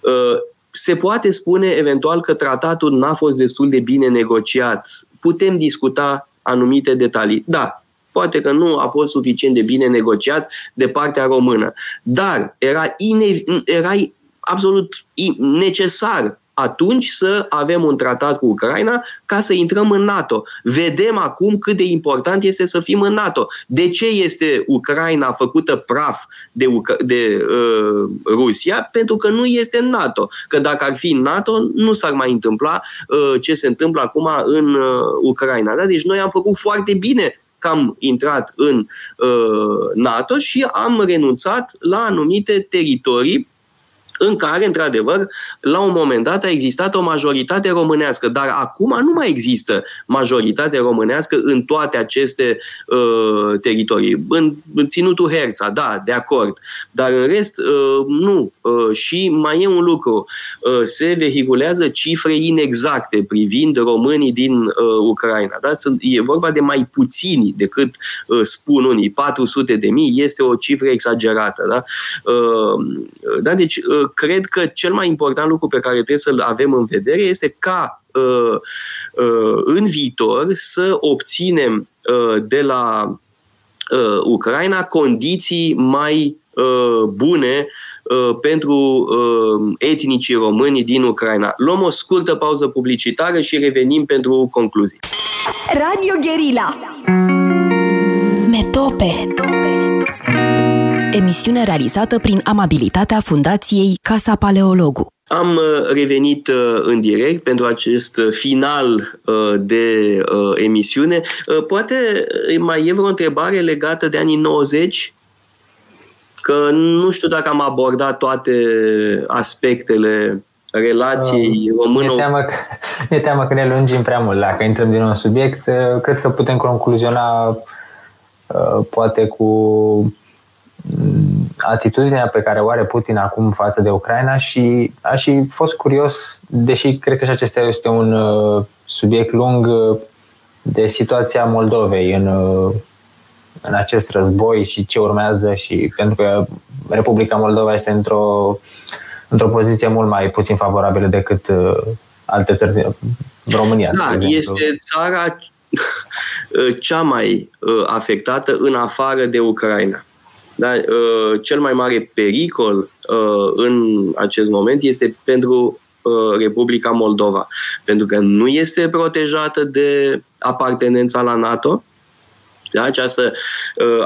Speaker 2: Uh, se poate spune eventual că tratatul n-a fost destul de bine negociat. Putem discuta anumite detalii. Da, poate că nu a fost suficient de bine negociat de partea română, dar era, ine- era absolut necesar atunci să avem un tratat cu Ucraina ca să intrăm în NATO. Vedem acum cât de important este să fim în NATO. De ce este Ucraina făcută praf de, Uc- de uh, Rusia? Pentru că nu este în NATO. Că dacă ar fi în NATO, nu s-ar mai întâmpla uh, ce se întâmplă acum în uh, Ucraina. Da? Deci noi am făcut foarte bine că am intrat în uh, NATO și am renunțat la anumite teritorii în care, într-adevăr, la un moment dat a existat o majoritate românească, dar acum nu mai există majoritate românească în toate aceste uh, teritorii. În, în ținutul Herța, da, de acord, dar în rest, uh, nu. Uh, și mai e un lucru, uh, se vehiculează cifre inexacte privind românii din uh, Ucraina. Da? Sunt, e vorba de mai puțini decât uh, spun unii, 400 de mii, este o cifră exagerată. Da? Uh, da? Deci, uh, cred că cel mai important lucru pe care trebuie să-l avem în vedere este ca uh, uh, în viitor să obținem uh, de la Ucraina condiții mai bune pentru etnicii români din Ucraina. Luăm o scurtă pauză publicitară și revenim pentru concluzii. Radio Guerilla
Speaker 1: Metope emisiune realizată prin amabilitatea Fundației Casa Paleologu.
Speaker 2: Am uh, revenit uh, în direct pentru acest uh, final de emisiune. Poate mai e vreo întrebare legată de anii 90? Că nu știu dacă am abordat toate aspectele relației uh, română.
Speaker 3: Mi-e teamă, că, [laughs] mi-e teamă că ne lungim prea mult dacă intrăm din un subiect. Cred că putem concluziona poate cu atitudinea pe care o are Putin acum față de Ucraina și aș fi fost curios, deși cred că și acesta este un uh, subiect lung, uh, de situația Moldovei în, uh, în acest război și ce urmează și pentru că Republica Moldova este într-o, într-o poziție mult mai puțin favorabilă decât alte țări, România.
Speaker 2: Da, este țara [laughs] cea mai afectată în afară de Ucraina. Da? Uh, cel mai mare pericol uh, în acest moment este pentru uh, Republica Moldova, pentru că nu este protejată de apartenența la NATO, da? Această,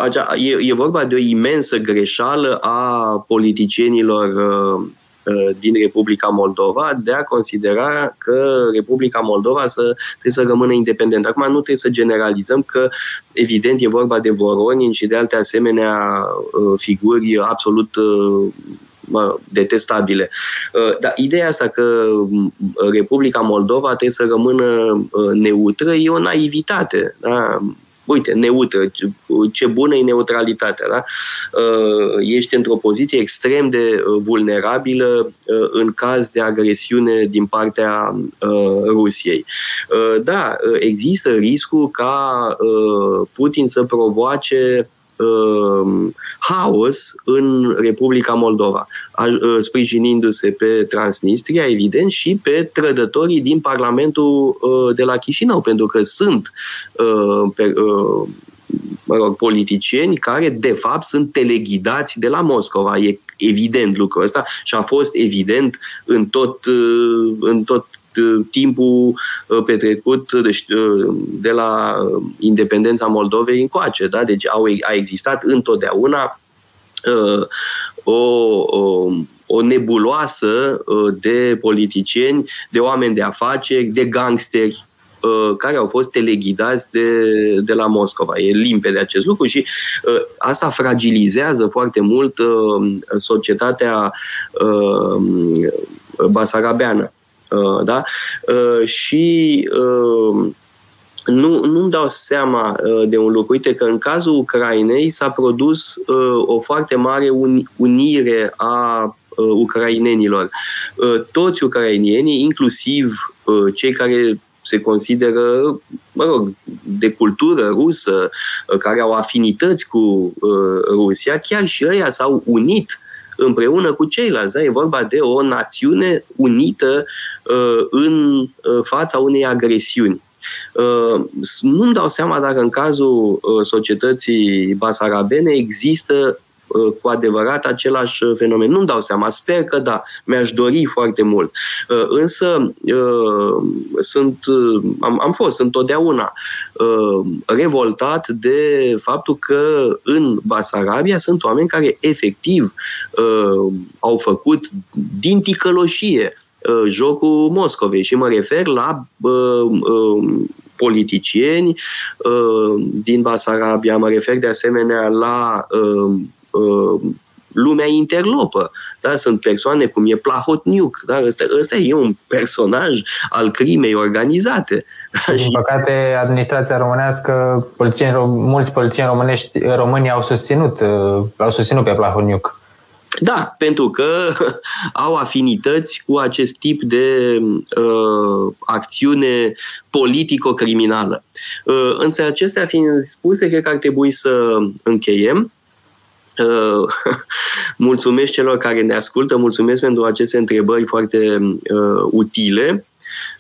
Speaker 2: acea, e, e vorba de o imensă greșeală a politicienilor Uh, din Republica Moldova de a considera că Republica Moldova să, trebuie să rămână independentă. Acum nu trebuie să generalizăm că, evident, e vorba de Voronin și de alte asemenea uh, figuri absolut uh, mă, detestabile. Dar ideea asta că Republica Moldova trebuie să rămână neutră e o naivitate. Da? Uite, neutră, ce bună e neutralitatea, da? Uh, ești într-o poziție extrem de uh, vulnerabilă uh, în caz de agresiune din partea Rusiei. Da, există riscul ca Putin să provoace uh, haos în Republica Moldova, uh, sprijinindu-se pe Transnistria, evident, și pe trădătorii din Parlamentul uh, de la Chișinău, pentru că sunt uh, pe, uh, mă rog, politicieni care, de fapt, sunt teleghidați de la Moscova. E evident lucrul ăsta și a fost evident în tot, uh, în tot Uh, timpul uh, petrecut deci, uh, de la independența Moldovei încoace. Da? Deci au, a existat întotdeauna o, o, o nebuloasă de politicieni, de oameni de afaceri, de gangsteri, care au fost teleghidați de, de la Moscova. E limpede acest lucru și uh, asta fragilizează foarte mult uh, societatea uh, basarabeană. Uh, da? Uh, și uh, nu, nu-mi dau seama de un lucru. Uite că în cazul Ucrainei s-a produs o foarte mare unire a ucrainenilor. Toți ucrainienii, inclusiv cei care se consideră, mă rog, de cultură rusă, care au afinități cu Rusia, chiar și ăia s-au unit împreună cu ceilalți. Da? E vorba de o națiune unită uh, în uh, fața unei agresiuni. Uh, nu-mi dau seama dacă în cazul uh, societății basarabene există Uh, cu adevărat același uh, fenomen. Nu-mi dau seama, sper că da, mi-aș dori foarte mult. Uh, însă sunt, am, am fost întotdeauna revoltat de faptul că în Basarabia sunt oameni care efectiv au făcut din ticăloșie jocul Moscovei și mă refer la politicieni din Basarabia, mă refer de asemenea la Uh, lumea interlopă. Da? Sunt persoane cum e Plahotniuc. Da? Ăsta, ăsta e un personaj al crimei organizate.
Speaker 3: Da? Din păcate, administrația românească, politicieni, mulți politicieni românești, români au susținut, uh, au susținut pe Plahotniuc.
Speaker 2: Da, pentru că [laughs] au afinități cu acest tip de uh, acțiune politico-criminală. Uh, între acestea fiind spuse, cred că ar trebui să încheiem. Uh, [laughs] mulțumesc celor care ne ascultă, mulțumesc pentru aceste întrebări foarte uh, utile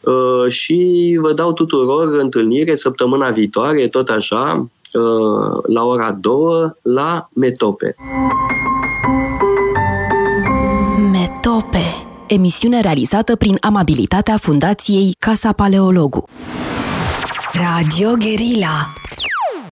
Speaker 2: uh, și vă dau tuturor întâlnire săptămâna viitoare, tot așa, uh, la ora 2 la Metope.
Speaker 1: Metope emisiune realizată prin amabilitatea Fundației Casa Paleologu. Radio Guerilla